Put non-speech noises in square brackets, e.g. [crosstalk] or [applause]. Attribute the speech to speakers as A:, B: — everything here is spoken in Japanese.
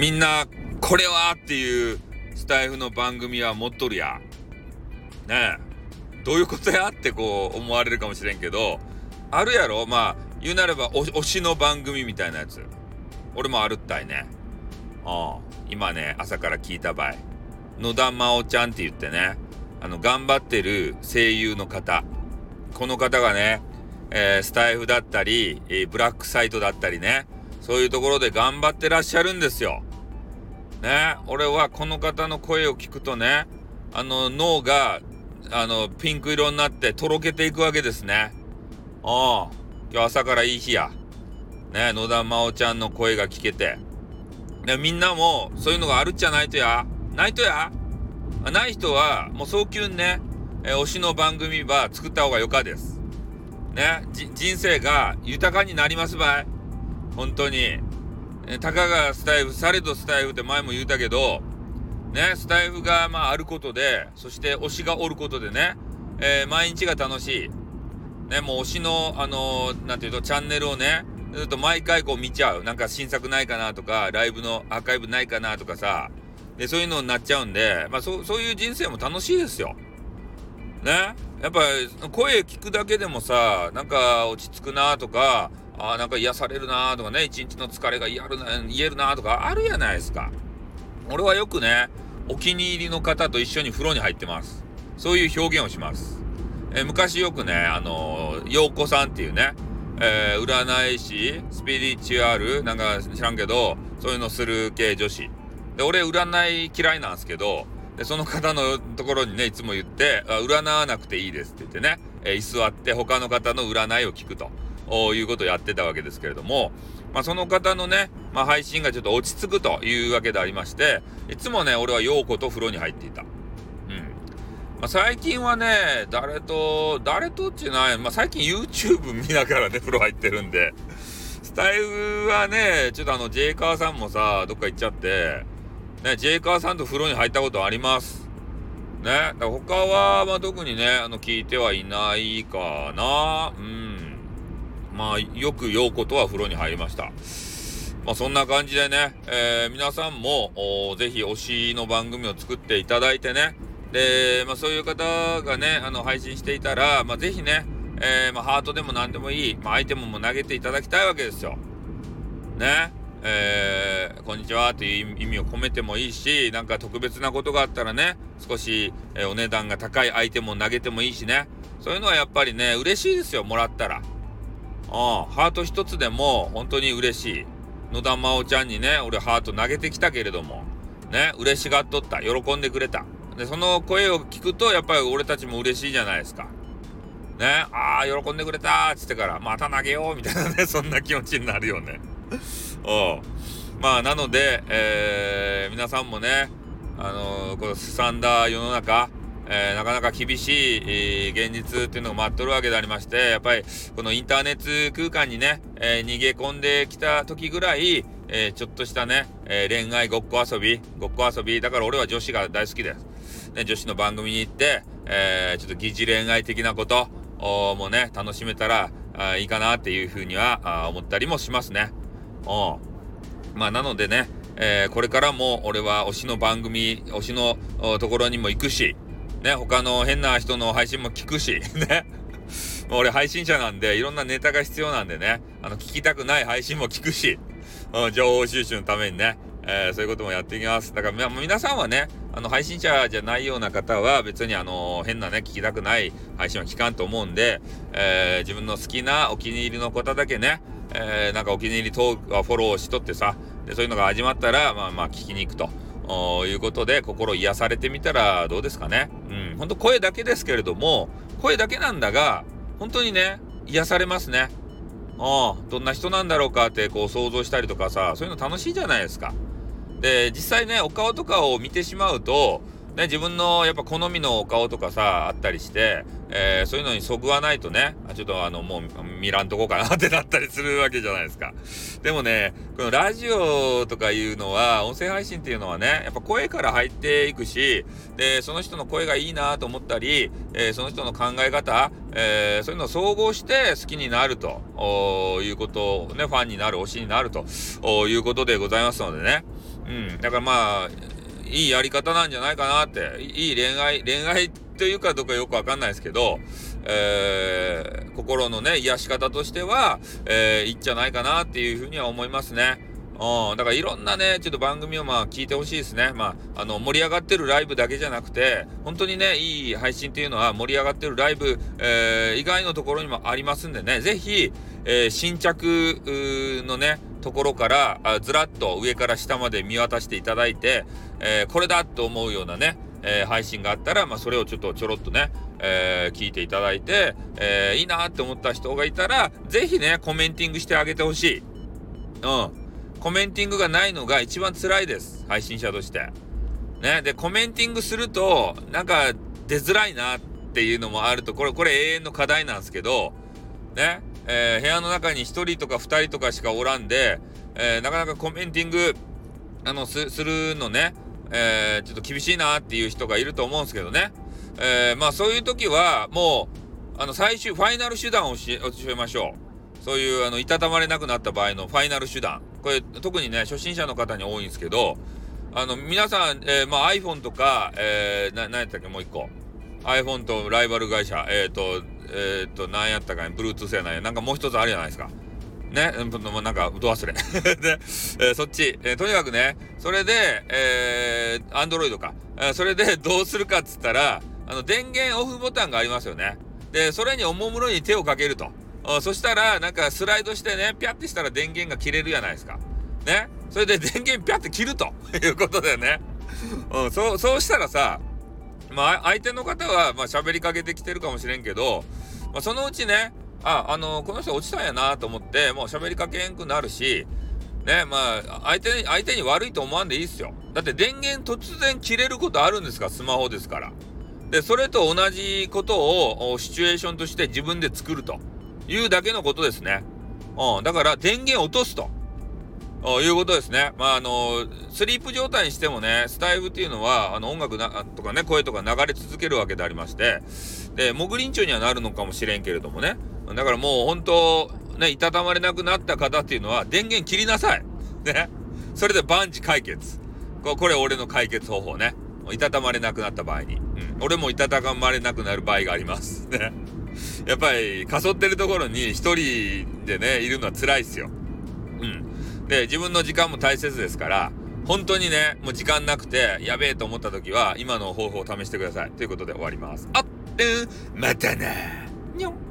A: みんな、これはっていうスタイフの番組は持っとるや。ねえ。どういうことやってこう思われるかもしれんけど、あるやろまあ、言うなれば推しの番組みたいなやつ。俺もあるったいね。ああ、今ね、朝から聞いた場合。野田真央ちゃんって言ってね、あの、頑張ってる声優の方。この方がね、えー、スタイフだったり、えー、ブラックサイトだったりね、そういうところで頑張ってらっしゃるんですよ。ね、俺はこの方の声を聞くとね、あの脳が、あの、ピンク色になってとろけていくわけですね。ああ、今日朝からいい日や。ね、野田真央ちゃんの声が聞けて。ね、みんなもそういうのがあるっちゃないとや。ないとや。ない人は、もう早急にね、え推しの番組は作った方がよかです。ね、人生が豊かになりますばい。本当に。えたかがスタイフ、されどスタイフって前も言うたけど、ね、スタイフがまああることで、そして推しがおることでね、えー、毎日が楽しい。ね、もう推しの、あのー、なんていうと、チャンネルをね、ずっと毎回こう見ちゃう。なんか新作ないかなとか、ライブのアーカイブないかなとかさ、で、そういうのになっちゃうんで、まあそう、そういう人生も楽しいですよ。ね。やっぱ声聞くだけでもさ、なんか落ち着くなとか、あなんか癒されるなとかね、一日の疲れが癒るな、癒えるなとかあるやないですか。俺はよくね、お気に入りの方と一緒に風呂に入ってます。そういう表現をします。え昔よくね、あのー、陽子さんっていうね、えー、占い師、スピリチュアル、なんか知らんけど、そういうのする系女子。で、俺占い嫌いなんですけど、で、その方のところにね、いつも言って、占わなくていいですって言ってね、えー、居座って他の方の占いを聞くと。いうことをやってたわけですけれども、まあ、その方のね、まあ、配信がちょっと落ち着くというわけでありまして、いつもね、俺は陽子と風呂に入っていた。うん。まあ、最近はね、誰と、誰とっていうのは、まあ、最近 YouTube 見ながらね、風呂入ってるんで、スタイルはね、ちょっとあの、ジェイカーさんもさ、どっか行っちゃって、ね、ジェイカーさんと風呂に入ったことあります。ね、他は、まあ、特にね、あの、聞いてはいないかな。うん。まあ、よく陽子とは風呂に入りました。まあ、そんな感じでね、えー、皆さんも、ぜひ推しの番組を作っていただいてね、で、まあ、そういう方がね、あの、配信していたら、まあ、ぜひね、えー、まあ、ハートでも何でもいい、まあ、アイテムも投げていただきたいわけですよ。ね。えー、こんにちはという意味を込めてもいいし、なんか特別なことがあったらね、少し、えー、お値段が高いアイテムを投げてもいいしね。そういうのはやっぱりね、嬉しいですよ、もらったら。あハート一つでも本当に嬉しい。野田真央ちゃんにね、俺ハート投げてきたけれども、ね、嬉しがっとった。喜んでくれた。で、その声を聞くと、やっぱり俺たちも嬉しいじゃないですか。ね、ああ、喜んでくれたっつってから、また投げようみたいなね、[laughs] そんな気持ちになるよね。おまあ、なので、えー、皆さんもね、あのー、このすさんだ世の中、えー、なかなか厳しい、えー、現実っていうのが待っとるわけでありまして、やっぱりこのインターネット空間にね、えー、逃げ込んできた時ぐらい、えちょっとしたね、え恋愛ごっこ遊び、ごっこ遊び、だから俺は女子が大好きです。ね、女子の番組に行って、えちょっと疑似恋愛的なこともね、楽しめたらあいいかなっていうふうには思ったりもしますね。おまあ、なのでね、えこれからも俺は推しの番組、推しのところにも行くし、ね、他の変な人の配信も聞くし、[laughs] ね。俺配信者なんで、いろんなネタが必要なんでね、あの、聞きたくない配信も聞くし、うん、情報収集のためにね、えー、そういうこともやっていきます。だから、皆さんはね、あの、配信者じゃないような方は、別にあの、変なね、聞きたくない配信は聞かんと思うんで、えー、自分の好きなお気に入りの方だけね、えー、なんかお気に入りトークは、フォローしとってさ、で、そういうのが始まったら、まあまあ聞きに行くと。いうことで、心癒されてみたらどうですかね。うん、本当声だけですけれども、声だけなんだが、本当にね、癒されますね。ああ、どんな人なんだろうかってこう想像したりとかさ、そういうの楽しいじゃないですか。で、実際ね、お顔とかを見てしまうと、ね、自分のやっぱ好みのお顔とかさ、あったりして、えー、そういうのにそぐわないとね、ちょっとあの、もう見らんとこうかなってなったりするわけじゃないですか。でもね、このラジオとかいうのは、音声配信っていうのはね、やっぱ声から入っていくし、で、その人の声がいいなと思ったり、えー、その人の考え方、えー、そういうのを総合して好きになるということをね、ファンになる、推しになるということでございますのでね。うん。だからまあ、いいやり方なんじゃないかなって、いい恋愛、恋愛というかどうかよくわかんないですけど、えー、心のね、癒し方としては、えー、いいんじゃないかなっていうふうには思いますね。うん、だからいろんなね、ちょっと番組をまあ聞いてほしいですね。まあ、あの、盛り上がってるライブだけじゃなくて、本当にね、いい配信っていうのは盛り上がってるライブ、えー、以外のところにもありますんでね、ぜひ、えー、新着のね、ところからあずらっと上から下まで見渡していただいて、えー、これだと思うようなね、えー、配信があったら、まあ、それをちょっとちょろっとね、えー、聞いていただいて、えいいなって思った人がいたら、ぜひね、コメンティングしてあげてほしい。うん。コメンティングがないのが一番辛いです。配信者として。ね。で、コメンティングすると、なんか出づらいなっていうのもあると、これ、これ永遠の課題なんですけど、ね。えー、部屋の中に1人とか2人とかしかおらんで、えー、なかなかコメンティング、あの、す、するのね、えー、ちょっと厳しいなっていう人がいると思うんですけどね。えまあそういう時は、もう、あの、最終、ファイナル手段を教えましょう。そういうあのいたたまれなくなった場合のファイナル手段これ特にね初心者の方に多いんですけどあの皆さん、えー、まあ、iPhone とか、えー、な何やったっけもう一個 iPhone とライバル会社えっ、ー、とえっ、と何やったかね Bluetooth やないなんかもう一つあるじゃないですかね、なんか、ど忘れ。[laughs] で、えー、そっち、えー、とにかくね、それで、えー、アンドロイドか。えー、それでどうするかっつったら、あの、電源オフボタンがありますよね。で、それにおもむろに手をかけると。そしたら、なんかスライドしてね、ピャってしたら電源が切れるじゃないですか。ね？それで電源ピャって切ると [laughs] いうことでね。うん、そう、そうしたらさ、まあ、相手の方は、まあ、喋りかけてきてるかもしれんけど、まあ、そのうちね、あ、あの、この人落ちたんやなと思って、もう喋りかけんくなるし、ね、まあ、相手に、相手に悪いと思わんでいいっすよ。だって電源突然切れることあるんですかスマホですから。で、それと同じことをシチュエーションとして自分で作ると。いうだけのことですね。うん、だから電源落とすと。いうことですね。まあ、あの、スリープ状態にしてもね、スタイフっていうのは、あの、音楽なとかね、声とか流れ続けるわけでありまして、で、モグリンチョにはなるのかもしれんけれどもね。だからもう本当、ね、いたたまれなくなった方っていうのは、電源切りなさい。ね。それで万事解決。ここれ俺の解決方法ね。いたたまれなくなった場合に。うん。俺もいたたまれなくなる場合があります。ね。やっぱり、かそってるところに一人でね、いるのは辛いっすよ。で、自分の時間も大切ですから、本当にね、もう時間なくて、やべえと思った時は、今の方法を試してください。ということで終わります。あってまたなにょん